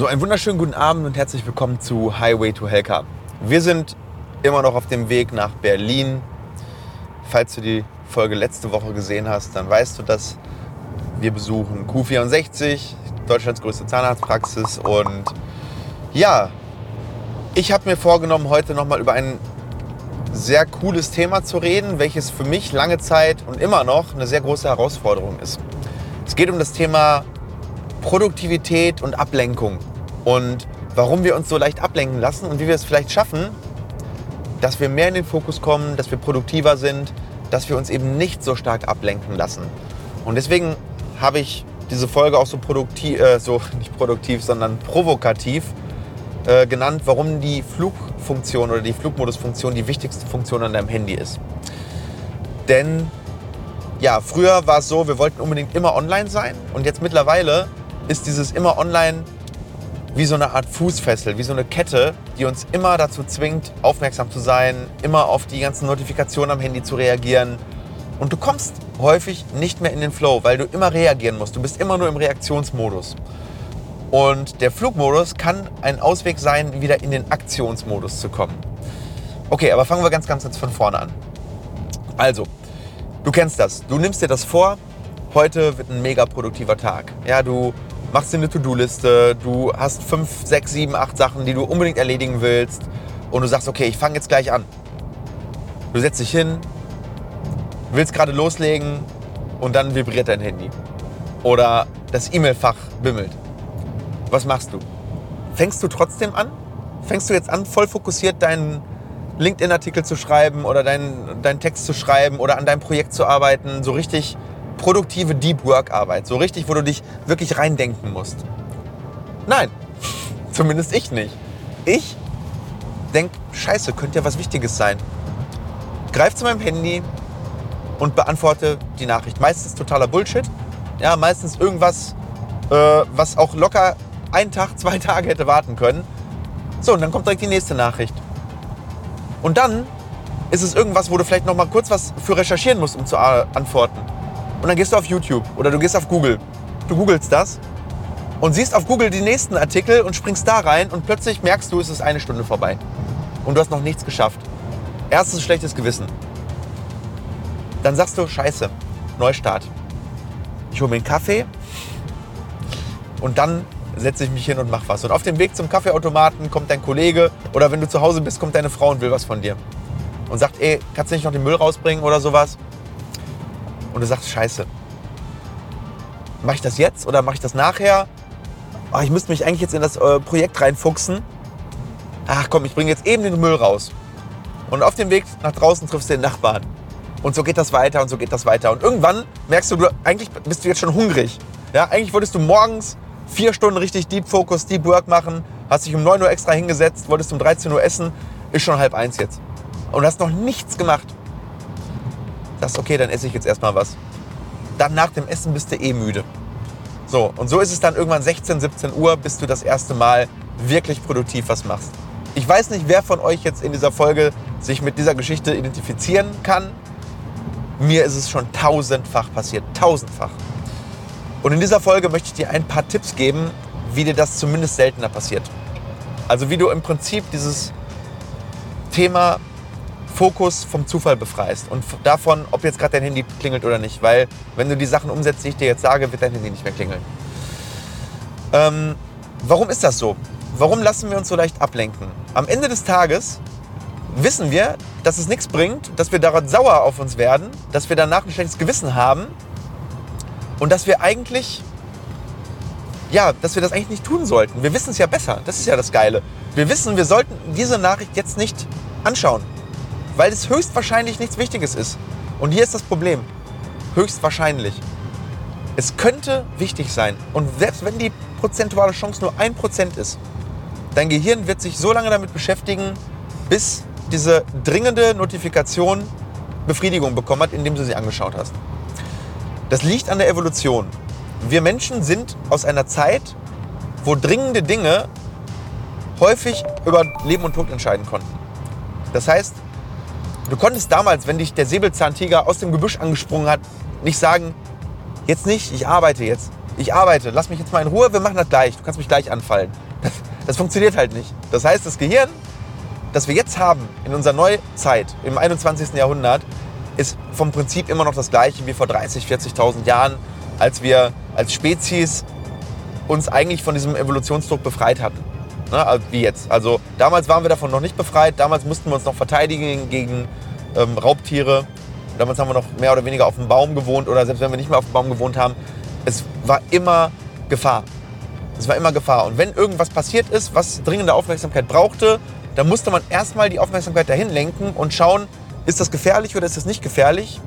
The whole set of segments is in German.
So, einen wunderschönen guten Abend und herzlich willkommen zu Highway to Hellcar. Wir sind immer noch auf dem Weg nach Berlin. Falls du die Folge letzte Woche gesehen hast, dann weißt du, dass wir besuchen Q64, Deutschlands größte Zahnarztpraxis. Und ja, ich habe mir vorgenommen, heute nochmal über ein sehr cooles Thema zu reden, welches für mich lange Zeit und immer noch eine sehr große Herausforderung ist. Es geht um das Thema Produktivität und Ablenkung und warum wir uns so leicht ablenken lassen und wie wir es vielleicht schaffen, dass wir mehr in den Fokus kommen, dass wir produktiver sind, dass wir uns eben nicht so stark ablenken lassen. Und deswegen habe ich diese Folge auch so produktiv, äh, so nicht produktiv, sondern provokativ äh, genannt, warum die Flugfunktion oder die Flugmodusfunktion die wichtigste Funktion an deinem Handy ist. Denn ja, früher war es so, wir wollten unbedingt immer online sein und jetzt mittlerweile ist dieses immer online wie so eine Art Fußfessel, wie so eine Kette, die uns immer dazu zwingt, aufmerksam zu sein, immer auf die ganzen Notifikationen am Handy zu reagieren. Und du kommst häufig nicht mehr in den Flow, weil du immer reagieren musst. Du bist immer nur im Reaktionsmodus. Und der Flugmodus kann ein Ausweg sein, wieder in den Aktionsmodus zu kommen. Okay, aber fangen wir ganz, ganz, ganz von vorne an. Also, du kennst das. Du nimmst dir das vor, heute wird ein mega produktiver Tag. Ja, du machst dir eine To-Do-Liste, du hast fünf, sechs, sieben, acht Sachen, die du unbedingt erledigen willst und du sagst, okay, ich fange jetzt gleich an. Du setzt dich hin, willst gerade loslegen und dann vibriert dein Handy. Oder das E-Mail-Fach bimmelt. Was machst du? Fängst du trotzdem an? Fängst du jetzt an, voll fokussiert deinen LinkedIn-Artikel zu schreiben oder deinen, deinen Text zu schreiben oder an deinem Projekt zu arbeiten, so richtig produktive Deep Work Arbeit. So richtig, wo du dich wirklich reindenken musst. Nein, zumindest ich nicht. Ich denke, scheiße, könnte ja was Wichtiges sein. Greif zu meinem Handy und beantworte die Nachricht. Meistens totaler Bullshit. Ja, meistens irgendwas, äh, was auch locker einen Tag, zwei Tage hätte warten können. So, und dann kommt direkt die nächste Nachricht. Und dann ist es irgendwas, wo du vielleicht noch mal kurz was für recherchieren musst, um zu antworten. Und dann gehst du auf YouTube oder du gehst auf Google. Du googelst das und siehst auf Google die nächsten Artikel und springst da rein und plötzlich merkst du, es ist eine Stunde vorbei. Und du hast noch nichts geschafft. Erstes schlechtes Gewissen. Dann sagst du, scheiße, Neustart. Ich hole mir einen Kaffee und dann setze ich mich hin und mach was. Und auf dem Weg zum Kaffeeautomaten kommt dein Kollege oder wenn du zu Hause bist, kommt deine Frau und will was von dir. Und sagt, ey, kannst du nicht noch den Müll rausbringen oder sowas? Und du sagst, scheiße, mache ich das jetzt oder mache ich das nachher? Ach, ich müsste mich eigentlich jetzt in das äh, Projekt reinfuchsen. Ach komm, ich bringe jetzt eben den Müll raus. Und auf dem Weg nach draußen triffst du den Nachbarn. Und so geht das weiter und so geht das weiter. Und irgendwann merkst du, du eigentlich bist du jetzt schon hungrig. Ja, eigentlich wolltest du morgens vier Stunden richtig Deep Focus, Deep Work machen, hast dich um 9 Uhr extra hingesetzt, wolltest um 13 Uhr essen, ist schon halb eins jetzt. Und hast noch nichts gemacht sagst, okay, dann esse ich jetzt erstmal was. Dann nach dem Essen bist du eh müde. So, und so ist es dann irgendwann 16, 17 Uhr, bis du das erste Mal wirklich produktiv was machst. Ich weiß nicht, wer von euch jetzt in dieser Folge sich mit dieser Geschichte identifizieren kann. Mir ist es schon tausendfach passiert, tausendfach. Und in dieser Folge möchte ich dir ein paar Tipps geben, wie dir das zumindest seltener passiert. Also wie du im Prinzip dieses Thema Fokus vom Zufall befreist und davon, ob jetzt gerade dein Handy klingelt oder nicht. Weil wenn du die Sachen umsetzt, die ich dir jetzt sage, wird dein Handy nicht mehr klingeln. Ähm, warum ist das so? Warum lassen wir uns so leicht ablenken? Am Ende des Tages wissen wir, dass es nichts bringt, dass wir daran sauer auf uns werden, dass wir danach ein schlechtes Gewissen haben und dass wir eigentlich, ja, dass wir das eigentlich nicht tun sollten. Wir wissen es ja besser. Das ist ja das Geile. Wir wissen, wir sollten diese Nachricht jetzt nicht anschauen weil es höchstwahrscheinlich nichts Wichtiges ist. Und hier ist das Problem. Höchstwahrscheinlich. Es könnte wichtig sein. Und selbst wenn die prozentuale Chance nur ein Prozent ist, dein Gehirn wird sich so lange damit beschäftigen, bis diese dringende Notifikation Befriedigung bekommen hat, indem du sie angeschaut hast. Das liegt an der Evolution. Wir Menschen sind aus einer Zeit, wo dringende Dinge häufig über Leben und Tod entscheiden konnten. Das heißt, Du konntest damals, wenn dich der Säbelzahntiger aus dem Gebüsch angesprungen hat, nicht sagen, jetzt nicht, ich arbeite jetzt. Ich arbeite, lass mich jetzt mal in Ruhe, wir machen das gleich, du kannst mich gleich anfallen. Das, das funktioniert halt nicht. Das heißt, das Gehirn, das wir jetzt haben in unserer Neuzeit, im 21. Jahrhundert, ist vom Prinzip immer noch das gleiche wie vor 30, 40.000 Jahren, als wir als Spezies uns eigentlich von diesem Evolutionsdruck befreit hatten. Ne, also wie jetzt. Also damals waren wir davon noch nicht befreit. Damals mussten wir uns noch verteidigen gegen ähm, Raubtiere. Damals haben wir noch mehr oder weniger auf dem Baum gewohnt oder selbst wenn wir nicht mehr auf dem Baum gewohnt haben, es war immer Gefahr. Es war immer Gefahr. Und wenn irgendwas passiert ist, was dringende Aufmerksamkeit brauchte, dann musste man erstmal die Aufmerksamkeit dahin lenken und schauen, ist das gefährlich oder ist es nicht gefährlich?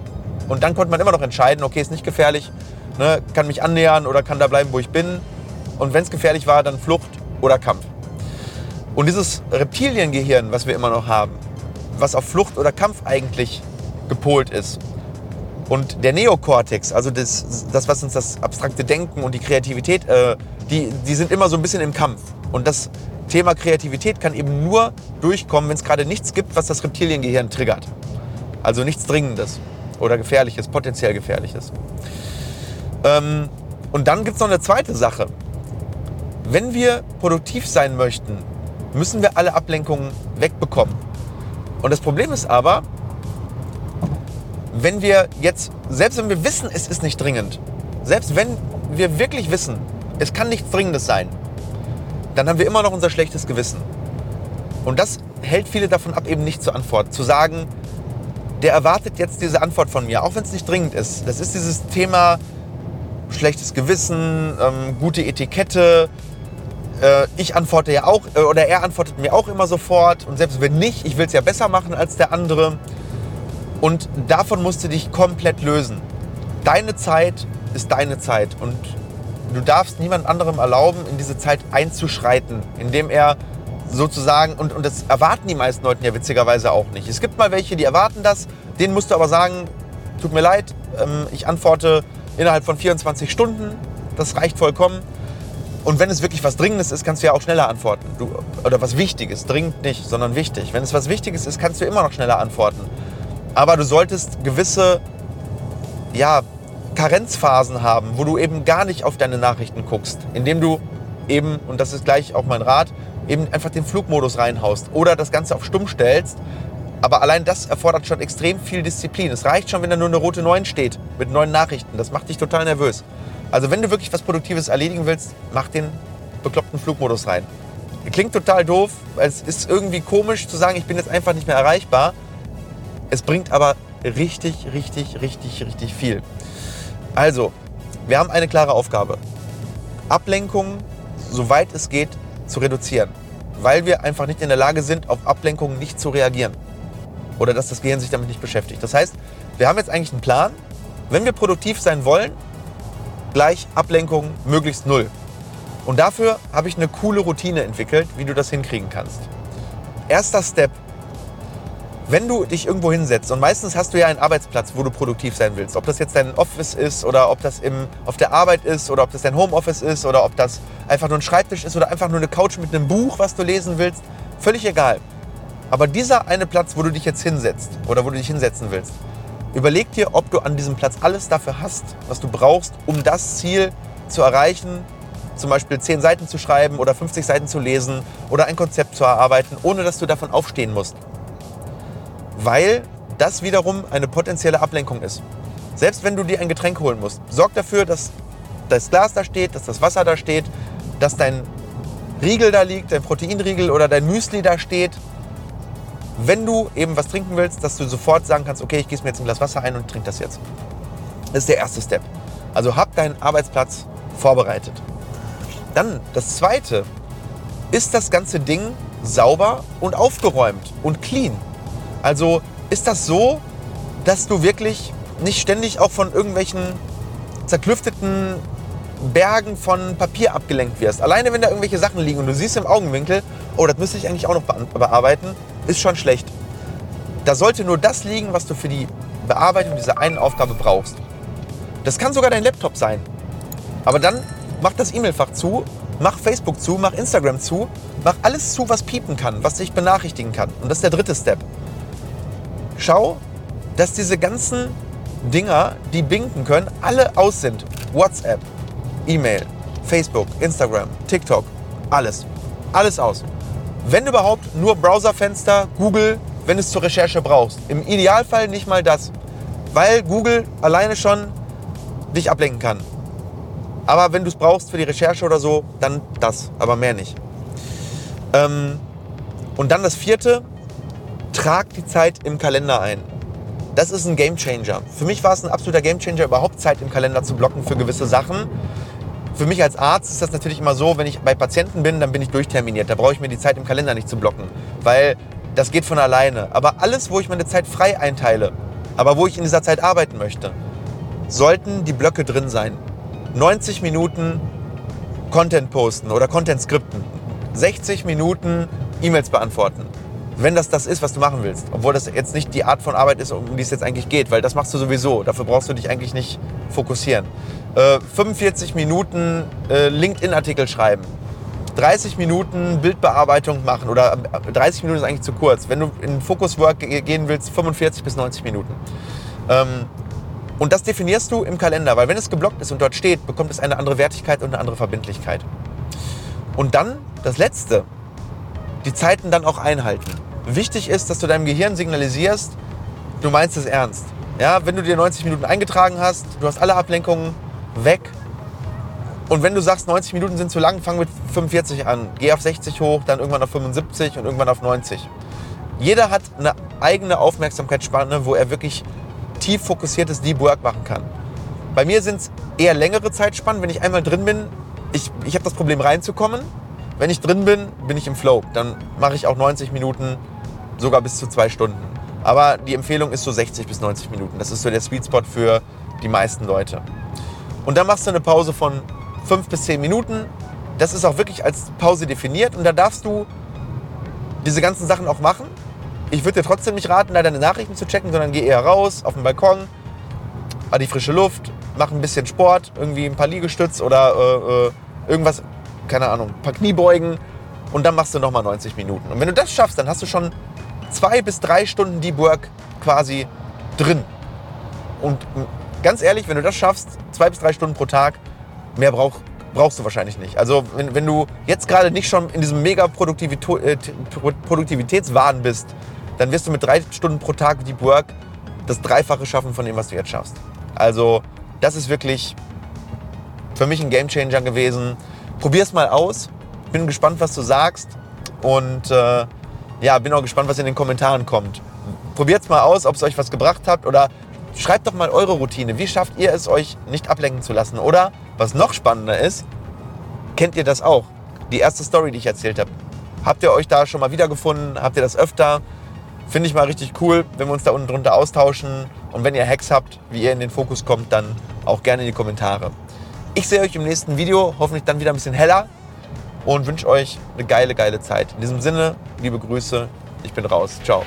Und dann konnte man immer noch entscheiden, okay, ist nicht gefährlich, ne, kann mich annähern oder kann da bleiben, wo ich bin. Und wenn es gefährlich war, dann Flucht oder Kampf. Und dieses Reptiliengehirn, was wir immer noch haben, was auf Flucht oder Kampf eigentlich gepolt ist, und der Neokortex, also das, das, was uns das abstrakte Denken und die Kreativität, äh, die, die sind immer so ein bisschen im Kampf. Und das Thema Kreativität kann eben nur durchkommen, wenn es gerade nichts gibt, was das Reptiliengehirn triggert. Also nichts Dringendes oder Gefährliches, potenziell Gefährliches. Ähm, und dann gibt es noch eine zweite Sache. Wenn wir produktiv sein möchten, müssen wir alle Ablenkungen wegbekommen. Und das Problem ist aber, wenn wir jetzt, selbst wenn wir wissen, es ist nicht dringend, selbst wenn wir wirklich wissen, es kann nichts Dringendes sein, dann haben wir immer noch unser schlechtes Gewissen. Und das hält viele davon ab, eben nicht zu antworten. Zu sagen, der erwartet jetzt diese Antwort von mir, auch wenn es nicht dringend ist. Das ist dieses Thema schlechtes Gewissen, ähm, gute Etikette. Äh, ich antworte ja auch, äh, oder er antwortet mir auch immer sofort. Und selbst wenn nicht, ich will es ja besser machen als der andere. Und davon musst du dich komplett lösen. Deine Zeit ist deine Zeit und du darfst niemand anderem erlauben, in diese Zeit einzuschreiten, indem er sozusagen, und, und das erwarten die meisten Leute ja witzigerweise auch nicht. Es gibt mal welche, die erwarten das, denen musst du aber sagen, tut mir leid, ähm, ich antworte innerhalb von 24 Stunden, das reicht vollkommen. Und wenn es wirklich was Dringendes ist, kannst du ja auch schneller antworten. Du, oder was Wichtiges, dringend nicht, sondern wichtig. Wenn es was Wichtiges ist, kannst du immer noch schneller antworten. Aber du solltest gewisse ja, Karenzphasen haben, wo du eben gar nicht auf deine Nachrichten guckst, indem du eben, und das ist gleich auch mein Rat, eben einfach den Flugmodus reinhaust oder das Ganze auf stumm stellst. Aber allein das erfordert schon extrem viel Disziplin. Es reicht schon, wenn da nur eine rote 9 steht mit neuen Nachrichten. Das macht dich total nervös. Also wenn du wirklich was Produktives erledigen willst, mach den bekloppten Flugmodus rein. Klingt total doof, es ist irgendwie komisch zu sagen, ich bin jetzt einfach nicht mehr erreichbar. Es bringt aber richtig, richtig, richtig, richtig viel. Also, wir haben eine klare Aufgabe. Ablenkungen, soweit es geht, zu reduzieren. Weil wir einfach nicht in der Lage sind, auf Ablenkungen nicht zu reagieren. Oder dass das Gehirn sich damit nicht beschäftigt. Das heißt, wir haben jetzt eigentlich einen Plan. Wenn wir produktiv sein wollen, gleich Ablenkung möglichst null. Und dafür habe ich eine coole Routine entwickelt, wie du das hinkriegen kannst. Erster Step wenn du dich irgendwo hinsetzt und meistens hast du ja einen Arbeitsplatz, wo du produktiv sein willst, ob das jetzt dein Office ist oder ob das im, auf der Arbeit ist oder ob das dein Homeoffice ist oder ob das einfach nur ein Schreibtisch ist oder einfach nur eine Couch mit einem Buch, was du lesen willst, völlig egal. Aber dieser eine Platz, wo du dich jetzt hinsetzt oder wo du dich hinsetzen willst, überleg dir, ob du an diesem Platz alles dafür hast, was du brauchst, um das Ziel zu erreichen, zum Beispiel 10 Seiten zu schreiben oder 50 Seiten zu lesen oder ein Konzept zu erarbeiten, ohne dass du davon aufstehen musst weil das wiederum eine potenzielle Ablenkung ist. Selbst wenn du dir ein Getränk holen musst, sorg dafür, dass das Glas da steht, dass das Wasser da steht, dass dein Riegel da liegt, dein Proteinriegel oder dein Müsli da steht. Wenn du eben was trinken willst, dass du sofort sagen kannst, okay, ich gieße mir jetzt ein Glas Wasser ein und trinke das jetzt. Das ist der erste Step. Also hab deinen Arbeitsplatz vorbereitet. Dann das zweite, ist das ganze Ding sauber und aufgeräumt und clean. Also ist das so, dass du wirklich nicht ständig auch von irgendwelchen zerklüfteten Bergen von Papier abgelenkt wirst. Alleine wenn da irgendwelche Sachen liegen und du siehst im Augenwinkel, oh, das müsste ich eigentlich auch noch bearbeiten, ist schon schlecht. Da sollte nur das liegen, was du für die Bearbeitung dieser einen Aufgabe brauchst. Das kann sogar dein Laptop sein. Aber dann mach das E-Mail-Fach zu, mach Facebook zu, mach Instagram zu, mach alles zu, was piepen kann, was dich benachrichtigen kann. Und das ist der dritte Step schau, dass diese ganzen Dinger, die binken können, alle aus sind. WhatsApp, E-Mail, Facebook, Instagram, TikTok, alles. Alles aus. Wenn überhaupt, nur Browserfenster, Google, wenn du es zur Recherche brauchst. Im Idealfall nicht mal das, weil Google alleine schon dich ablenken kann. Aber wenn du es brauchst für die Recherche oder so, dann das, aber mehr nicht. Ähm, und dann das vierte, trag die Zeit im Kalender ein. Das ist ein Gamechanger. Für mich war es ein absoluter Gamechanger, überhaupt Zeit im Kalender zu blocken für gewisse Sachen. Für mich als Arzt ist das natürlich immer so, wenn ich bei Patienten bin, dann bin ich durchterminiert. Da brauche ich mir die Zeit im Kalender nicht zu blocken, weil das geht von alleine. Aber alles, wo ich meine Zeit frei einteile, aber wo ich in dieser Zeit arbeiten möchte, sollten die Blöcke drin sein. 90 Minuten Content posten oder Content skripten. 60 Minuten E-Mails beantworten. Wenn das das ist, was du machen willst. Obwohl das jetzt nicht die Art von Arbeit ist, um die es jetzt eigentlich geht, weil das machst du sowieso. Dafür brauchst du dich eigentlich nicht fokussieren. Äh, 45 Minuten äh, LinkedIn-Artikel schreiben. 30 Minuten Bildbearbeitung machen oder 30 äh, Minuten ist eigentlich zu kurz. Wenn du in Focus Work gehen willst, 45 bis 90 Minuten. Ähm, und das definierst du im Kalender, weil wenn es geblockt ist und dort steht, bekommt es eine andere Wertigkeit und eine andere Verbindlichkeit. Und dann das Letzte, die Zeiten dann auch einhalten. Wichtig ist, dass du deinem Gehirn signalisierst, du meinst es ernst. Ja, wenn du dir 90 Minuten eingetragen hast, du hast alle Ablenkungen weg. Und wenn du sagst, 90 Minuten sind zu lang, fang mit 45 an. Geh auf 60 hoch, dann irgendwann auf 75 und irgendwann auf 90. Jeder hat eine eigene Aufmerksamkeitsspanne, wo er wirklich tief fokussiertes Deep Work machen kann. Bei mir sind es eher längere Zeitspannen. Wenn ich einmal drin bin, ich, ich habe das Problem reinzukommen. Wenn ich drin bin, bin ich im Flow. Dann mache ich auch 90 Minuten, sogar bis zu zwei Stunden. Aber die Empfehlung ist so 60 bis 90 Minuten. Das ist so der Sweet Spot für die meisten Leute. Und dann machst du eine Pause von 5 bis 10 Minuten. Das ist auch wirklich als Pause definiert. Und da darfst du diese ganzen Sachen auch machen. Ich würde dir trotzdem nicht raten, da deine Nachrichten zu checken, sondern geh eher raus auf den Balkon, an die frische Luft, mach ein bisschen Sport, irgendwie ein paar Liegestütz oder äh, äh, irgendwas, keine Ahnung, ein paar Kniebeugen und dann machst du nochmal 90 Minuten. Und wenn du das schaffst, dann hast du schon zwei bis drei Stunden Deep Work quasi drin. Und ganz ehrlich, wenn du das schaffst, zwei bis drei Stunden pro Tag, mehr brauch, brauchst du wahrscheinlich nicht. Also wenn, wenn du jetzt gerade nicht schon in diesem mega äh, Produktivitätswahn bist, dann wirst du mit drei Stunden pro Tag Deep Work das Dreifache schaffen von dem, was du jetzt schaffst. Also das ist wirklich für mich ein Gamechanger gewesen. Probier es mal aus. Bin gespannt, was du sagst. Und äh, ja, bin auch gespannt, was in den Kommentaren kommt. Probiert es mal aus, ob es euch was gebracht hat oder schreibt doch mal eure Routine. Wie schafft ihr es, euch nicht ablenken zu lassen? Oder, was noch spannender ist, kennt ihr das auch? Die erste Story, die ich erzählt habe. Habt ihr euch da schon mal wiedergefunden? Habt ihr das öfter? Finde ich mal richtig cool, wenn wir uns da unten drunter austauschen. Und wenn ihr Hacks habt, wie ihr in den Fokus kommt, dann auch gerne in die Kommentare. Ich sehe euch im nächsten Video, hoffentlich dann wieder ein bisschen heller und wünsche euch eine geile, geile Zeit. In diesem Sinne, liebe Grüße, ich bin raus. Ciao.